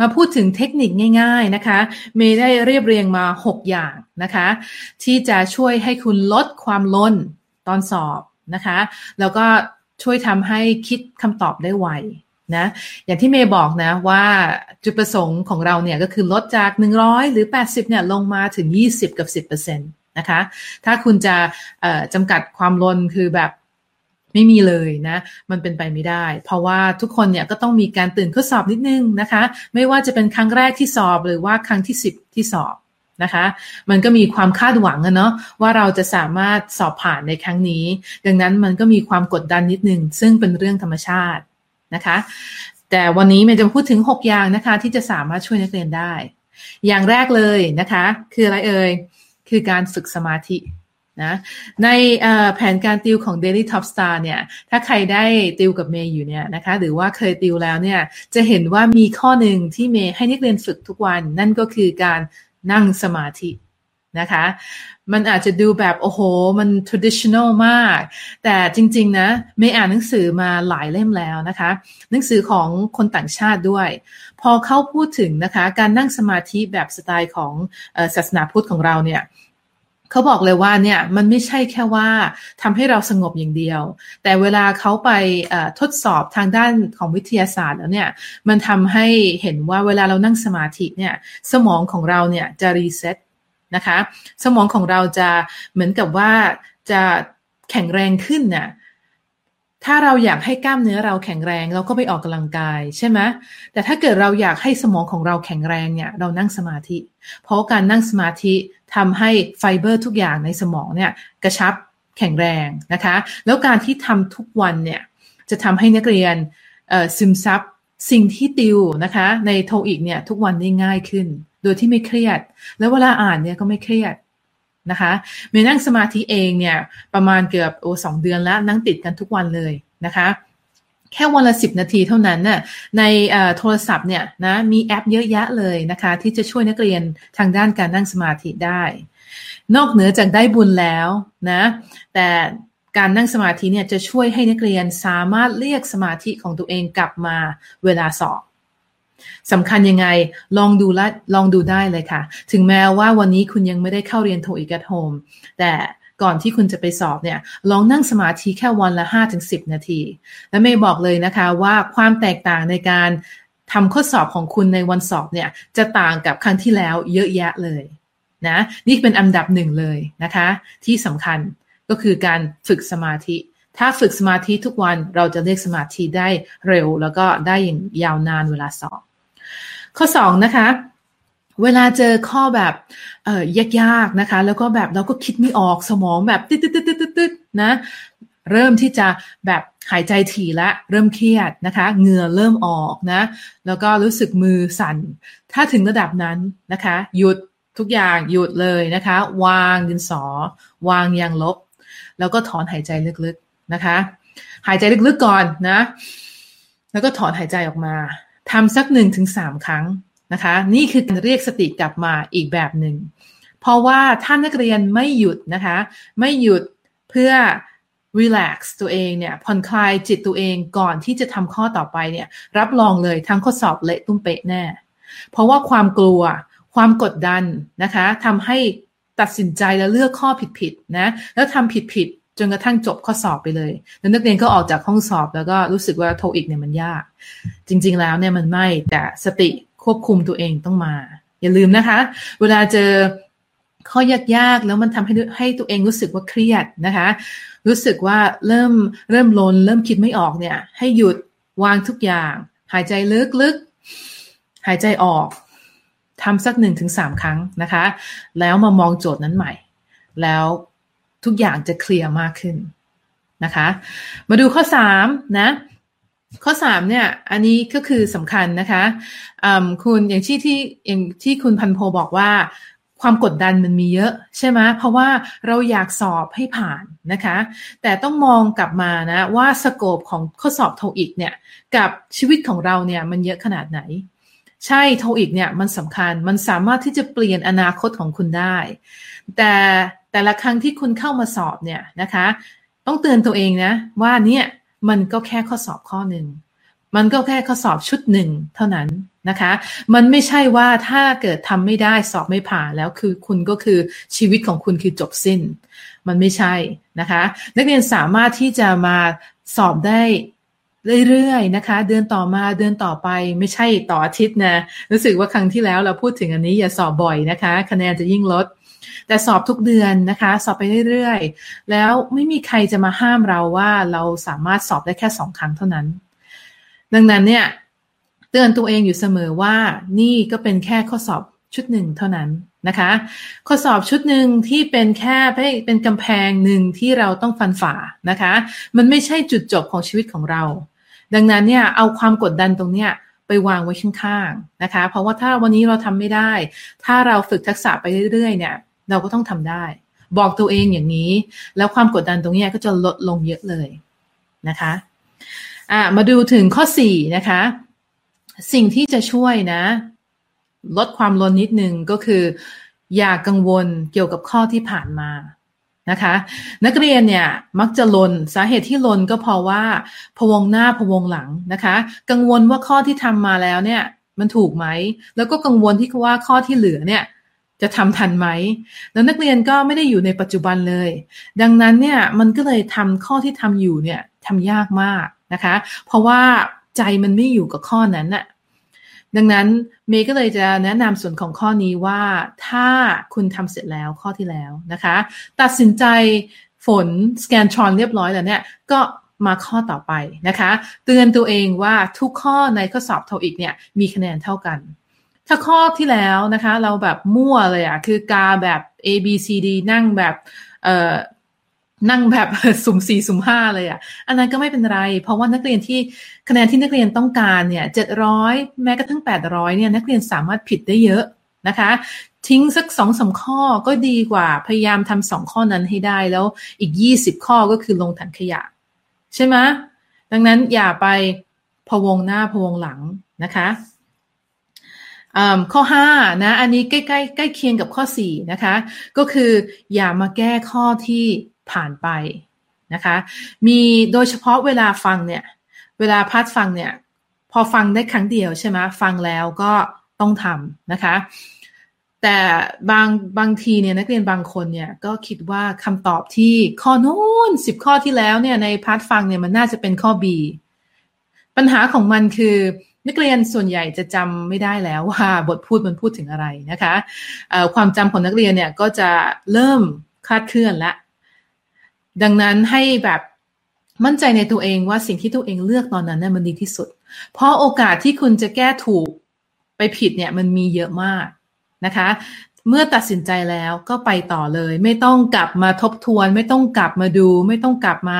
มาพูดถึงเทคนิคง่าย ๆนะคะ เมย์ได้เรียบเรียงมา 6 อย่างนะคะ ที่จะช่วยให้คุณลดความล้นตอนสอบนะคะ แล้วก็ช่วยทำให้คิดคำตอบได้ไวนะอย่างที่เมย์บอกนะว่าจุดประสงค์ของเราเนี่ยก็คือลดจาก 100 หรือ 80เนี่ยลงมาถึง 20 กับ 10%นะคะ ถ้าคุณจะจำกัดความลนคือแบบ ไม่มีเลยนะมันเป็นไปไม่ได้ เพราะว่าทุกคนเนี่ยก็ต้องมีการตื่นทดสอบนิดนึงนะคะ ไม่ว่าจะเป็นครั้งแรกที่สอบหรือว่าครั้งที่ 10 ที่สอบนะคะมันก็มีความคาดหวังอะเนาะว่าเราจะสามารถสอบผ่านในครั้งนี้ ดังนั้นมันก็มีความกดดันนิดนึง ซึ่งเป็นเรื่องธรรมชาตินะคะ แต่วันนี้เมย์จะพูดถึง 6 อย่างนะคะ ที่จะสามารถช่วยนักเรียนได้ อย่างแรกเลยนะคะ คืออะไรเอ่ยคือการฝึกสมาธิ นะในแผนการติวของ Daily Top Star เนี่ยถ้าใครได้ติวกับเมย์อยู่เนี่ยนะคะหรือว่าเคยติวแล้วเนี่ยจะเห็นว่ามีข้อหนึ่งที่เมย์ให้นักเรียนฝึกทุกวัน นั่นก็คือการนั่งสมาธินะคะ มันอาจจะดูแบบโอ้โห มัน traditional มาก แต่จริง ๆ นะเมย์อ่านหนังสือมาหลายเล่มแล้วนะคะ หนังสือของคนต่างชาติด้วย พอเขาพูดถึงนะคะ การนั่งสมาธิแบบสไตล์ของศาสนาพุทธของเราเนี่ย เขาบอกเลยว่าเนี่ยมันไม่ใช่แค่ว่าทำให้เราสงบอย่างเดียว แต่เวลาเขาไปทดสอบทางด้านของวิทยาศาสตร์แล้วเนี่ยมันทำให้เห็นว่าเวลาเรานั่งสมาธิเนี่ยสมองของเราเนี่ยจะรีเซ็ตนะคะ สมองของเราจะเหมือนกับว่าจะแข็งแรงขึ้นน่ะ ถ้าเราอยากให้กล้ามเนื้อเราแข็งแรงเราก็ไปออกกำลังกายใช่ไหมแต่ถ้าเกิดเราอยากให้สมองของเราแข็งแรงเนี่ยเรานั่งสมาธิ เพราะการนั่งสมาธิทำให้ไฟเบอร์ทุกอย่างในสมองเนี่ยกระชับแข็งแรงนะคะ แล้วการที่ทำทุกวันเนี่ยจะทำให้นักเรียนซึมซับสิ่งที่ติวนะคะ ใน TOEIC เนี่ยทุกวันได้ง่ายขึ้น โดยที่ไม่เครียด แล้วเวลาอ่านเนี่ยก็ไม่เครียด นะคะเมนั่งสมาธิเองเนี่ยประมาณเกือบโอ้สองเดือนแล้วนั่งติดกันทุกวันเลยนะคะแค่วันละสิบนาทีเท่านั้นน่ะในโทรศัพท์เนี่ยนะมีแอปเยอะแยะเลยนะคะ ที่จะช่วยนักเรียนทางด้านการนั่งสมาธิได้ นอกเหนือจากได้บุญแล้วนะแต่การนั่งสมาธิเนี่ยจะช่วยให้นักเรียนสามารถเรียกสมาธิของตัวเองกลับมาเวลาสอบ สำคัญยังไงลองดูละลองดูได้เลยค่ะ ถึงแม้ว่าวันนี้คุณยังไม่ได้เข้าเรียนโทอีก at home แต่ก่อนที่คุณจะไปสอบเนี่ย ลองนั่งสมาธิแค่วันละ5-10นาที และไม่บอกเลยนะคะว่าความแตกต่างในการทำข้อสอบของคุณในวันสอบเนี่ย จะต่างกับครั้งที่แล้วเยอะแยะเลยนะนี่เป็นอันดับหนึ่งเลยนะคะ ที่สำคัญก็คือการฝึกสมาธิ ถ้าฝึกสมาธิทุกวันเราจะเรียกสมาธิได้เร็ว แล้วก็ได้อย่างยาวนานเวลาสอบ ข้อ2นะคะ เวลาเจอข้อแบบเอ่อยากๆนะคะ แล้วก็แบบเราก็คิดไม่ออกสมองแบบตึ๊ดตึ๊ดตึ๊ดตึ๊ดนะ เริ่มที่จะแบบหายใจถี่ละเริ่มเครียดนะคะเหงื่อเริ่มออกนะ แล้วก็รู้สึกมือสั่น ถ้าถึงระดับนั้นนะคะ หยุดทุกอย่างหยุดเลยนะคะ วางดินสอ วางยางลบ แล้วก็ถอนหายใจลึกๆ นะคะ หายใจลึกๆก่อนนะ แล้วก็ถอนหายใจออกมาทำสักหนึ่งถึงสามครั้งนะคะ นี่คือการเรียกสติกลับมาอีกแบบหนึ่งเพราะว่าถ้านักเรียนไม่หยุดนะคะ ไม่หยุดเพื่อ relax ตัวเองเนี่ยผ่อนคลายจิตตัวเองก่อนที่จะทำข้อต่อไปเนี่ย รับรองเลยทั้งข้อสอบเละตุ้มเป๊ะแน่ เพราะว่าความกลัวความกดดันนะคะทำให้ตัดสินใจแล้วเลือกข้อผิดๆนะ แล้วทำผิดๆ จนกระทั่งจบข้อสอบไปเลย แล้วนักเรียนก็ออกจากห้องสอบแล้วก็รู้สึกว่าโทอีกเนี่ยมันยาก จริง ๆ แล้วเนี่ยมันไม่แต่สติควบคุมตัวเองต้องมา อย่าลืมนะคะ เวลาเจอข้อยากๆ แล้วมันทำให้ให้ตัวเองรู้สึกว่าเครียดนะคะ รู้สึกว่าเริ่มเริ่มลน เริ่มคิดไม่ออกเนี่ย ให้หยุดวางทุกอย่าง หายใจลึกๆ หายใจออกทำสักหนึ่งถึงสามครั้งนะคะ แล้วมามองโจทย์นั้นใหม่ แล้ว ทุกอย่างจะเคลียร์มากขึ้นนะคะ มาดูข้อสามนะข้อสามเนี่ยอันนี้ก็คือสำคัญนะคะคุณอย่างที่ที่อย่างที่คุณพันโพบอกว่าความกดดันมันมีเยอะใช่ไหมเพราะว่าเราอยากสอบให้ผ่านนะคะ แต่ต้องมองกลับมานะว่าสโกปของข้อสอบโทอีกเนี่ยกับชีวิตของเราเนี่ยมันเยอะขนาดไหน ใช่โทอีกเนี่ยมันสำคัญมันสามารถที่จะเปลี่ยนอนาคตของคุณได้ แต่ แต่ละครั้งที่คุณเข้ามาสอบเนี่ยนะคะ ต้องเตือนตัวเองนะ ว่าเนี่ยมันก็แค่ข้อสอบข้อหนึ่งมันก็แค่ข้อสอบชุดหนึ่งเท่านั้นนะคะ มันไม่ใช่ว่าถ้าเกิดทำไม่ได้สอบไม่ผ่านแล้วคือคุณก็คือชีวิตของคุณคือจบสิ้น มันไม่ใช่นะคะ นักเรียนสามารถที่จะมาสอบได้เรื่อยๆนะคะ เดือนต่อมาเดือนต่อไปไม่ใช่ต่ออาทิตย์นะรู้สึกว่าครั้งที่แล้วเราพูดถึงอันนี้อย่าสอบบ่อยนะคะ คะแนนจะยิ่งลด แต่สอบทุกเดือนนะคะ สอบไปเรื่อยๆ แล้วไม่มีใครจะมาห้ามเราว่าเราสามารถสอบได้แค่สองครั้งเท่านั้น ดังนั้นเนี่ยเตือนตัวเองอยู่เสมอว่านี่ก็เป็นแค่ข้อสอบชุดหนึ่งเท่านั้นนะคะ ข้อสอบชุดหนึ่งที่เป็นแค่เป็นกำแพงหนึ่งที่เราต้องฟันฝ่านะคะ มันไม่ใช่จุดจบของชีวิตของเรา ดังนั้นเนี่ยเอาความกดดันตรงเนี้ยไปวางไว้ข้างๆนะคะ เพราะว่าถ้าวันนี้เราทำไม่ได้ ถ้าเราฝึกทักษะไปเรื่อยๆเนี่ย เราก็ต้องทำได้ บอกตัวเองอย่างนี้ แล้วความกดดันตรงนี้ก็จะลดลงเยอะเลยนะคะอ่ามาดูถึงข้อ4นะคะ สิ่งที่จะช่วยนะ ลดความลนนิดนึงก็คือ อย่ากังวลเกี่ยวกับข้อที่ผ่านมานะคะ นักเรียนเนี่ยมักจะลนสาเหตุที่ลนก็เพราะว่าพวงหน้าพวงหลังนะคะ กังวลว่าข้อที่ทำมาแล้วเนี่ย มันถูกไหม แล้วก็กังวลที่ว่าข้อที่เหลือเนี่ย จะทำทันไหม แล้วนักเรียนก็ไม่ได้อยู่ในปัจจุบันเลย ดังนั้นเนี่ยมันก็เลยทำข้อที่ทำอยู่เนี่ยทำยากมากนะคะ เพราะว่าใจมันไม่อยู่กับข้อนั้นน่ะดังนั้นเมย์ก็เลยจะแนะนำส่วนของข้อนี้ว่าถ้าคุณทำเสร็จแล้วข้อที่แล้วนะคะ ตัดสินใจฝนสแกนทรอนเรียบร้อยแล้วเนี่ยก็มาข้อต่อไปนะคะ เตือนตัวเองว่าทุกข้อในข้อสอบโทอีกเนี่ยมีคะแนนเท่ากัน ถ้าข้อที่แล้วนะคะ เราแบบมั่วเลยอะคือกาแบบ A B C D นั่งแบบเอ่อนั่งแบบสุ่มสี่สุ่มห้าเลยอะ่ะ อันนั้นก็ไม่เป็นไร เพราะว่านักเรียนที่คะแนนที่นักเรียนต้องการเนี่ยเจ็ดร้อยแม้กระทั่งแปดร้อยเนี่ยนักเรียนสามารถผิดได้เยอะนะคะ ทิ้งสักสองสาข้อก็ดีกว่าพยายามทำสองข้อนั้นให้ได้แล้วอีกยี่สิบข้อก็คือลงถังขยะ ใช่ไหมดังนั้นอย่าไปพวงหน้าพวงหลังนะคะ ข้อ5นะอันนี้ใกล้ๆใกล้เคียงกับข้อ4นะคะก็คืออย่ามาแก้ข้อที่ผ่านไปนะคะมีโดยเฉพาะเวลาฟังเนี่ยเวลาพัดฟังเนี่ยพอฟังได้ครั้งเดียวใช่ไหมฟังแล้วก็ต้องทำนะคะ แต่บางบางทีเนี่ยนักเรียนบางคนเนี่ยก็คิดว่าคำตอบที่ข้อนู้นสิบข้อที่แล้วเนี่ยในพาร์ทฟังเนี่ยมันน่าจะเป็นข้อ B ปัญหาของมันคือ นักเรียนส่วนใหญ่จะจำไม่ได้แล้วว่าบทพูดมันพูดถึงอะไรนะคะความจำของนักเรียนเนี่ยก็จะเริ่มคลาดเคลื่อนละดังนั้นให้แบบมั่นใจในตัวเองว่าสิ่งที่ตัวเองเลือกตอนนั้นน่ยมันดีที่สุด เพราะโอกาสที่คุณจะแก้ถูกไปผิดเนี่ยมันมีเยอะมากนะคะ เมื่อตัดสินใจแล้วก็ไปต่อเลย ไม่ต้องกลับมาทบทวน ไม่ต้องกลับมาดู ไม่ต้องกลับมา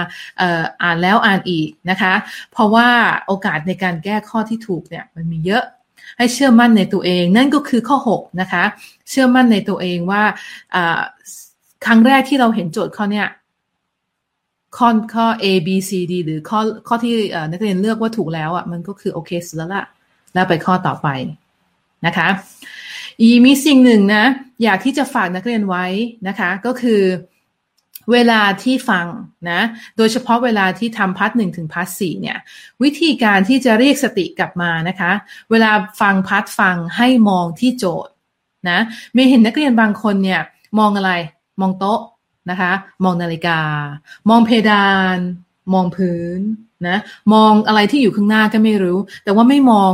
อ่านแล้วอ่านอีกนะคะ เพราะว่าโอกาสในการแก้ข้อที่ถูกเนี่ยมันมีเยอะให้เชื่อมั่นในตัวเอง นั่นก็คือข้อ 6 นะคะ เชื่อมั่นในตัวเองว่าครั้งแรกที่เราเห็นโจทย์ข้อเนี้ยข้อข้อ A B C D หรือข้อข้อที่นักเรียนเลือกว่าถูกแล้วอะมันก็คือโอเคสุดแล้วละแล้วไปข้อต่อไปนะคะ อีมีสิ่งหนึ่งนะ อยากที่จะฝากนักเรียนไว้นะคะ ก็คือเวลาที่ฟังนะ โดยเฉพาะเวลาที่ทำพัทหนึ่งถึงพัทสี่เนี่ย วิธีการที่จะเรียกสติกลับมานะคะ เวลาฟังพัทฟังให้มองที่โจทย์นะม่เห็นนักเรียนบางคนเนี่ย มองอะไรมองโต๊ะนะคะ มองนาฬิกา มองเพดาน มองพื้นนะมองอะไรที่อยู่ข้างหน้าก็ไม่รู้ แต่ว่าไม่มอง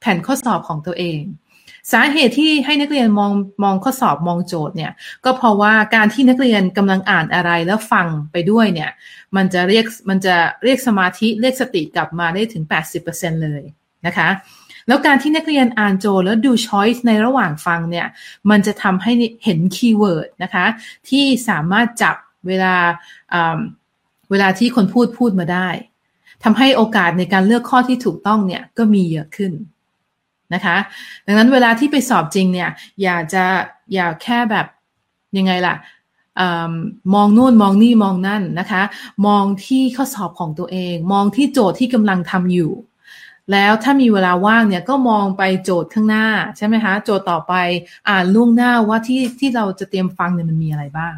แผ่นข้อสอบของตัวเอง สาเหตุที่ให้นักเรียนมองมองข้อสอบมองโจทย์เนี่ยก็เพราะว่าการที่นักเรียนกำลังอ่านอะไรแล้วฟังไปด้วยเนี่ยมันจะเรียกมันจะเรียกสมาธิเรียกสติกลับมาได้ถึง 80%เลยนะคะแล้วการที่นักเรียนอ่านโจทย์แล้วดู choice ในระหว่างฟังเนี่ยมันจะทำให้เห็น keyword นะคะที่สามารถจับเวลาเวลาที่คนพูดพูดมาได้ทำให้โอกาสในการเลือกข้อที่ถูกต้องเนี่ยก็มีเยอะขึ้น นะคะ ดังนั้นเวลาที่ไปสอบจริงเนี่ย อย่าจะอย่าแค่แบบยังไงล่ะอมองนู่นมองนี่มองนั่นนะคะ มองที่ข้อสอบของตัวเอง มองที่โจทย์ที่กำลังทำอยู่ แล้วถ้ามีเวลาว่างเนี่ยก็มองไปโจทย์ข้างหน้าใช่ไหมคะโจทย์ต่อไปอ่านล่วงหน้าว่าที่ที่เราจะเตรียมฟังเนี่ยมันมีอะไรบ้าง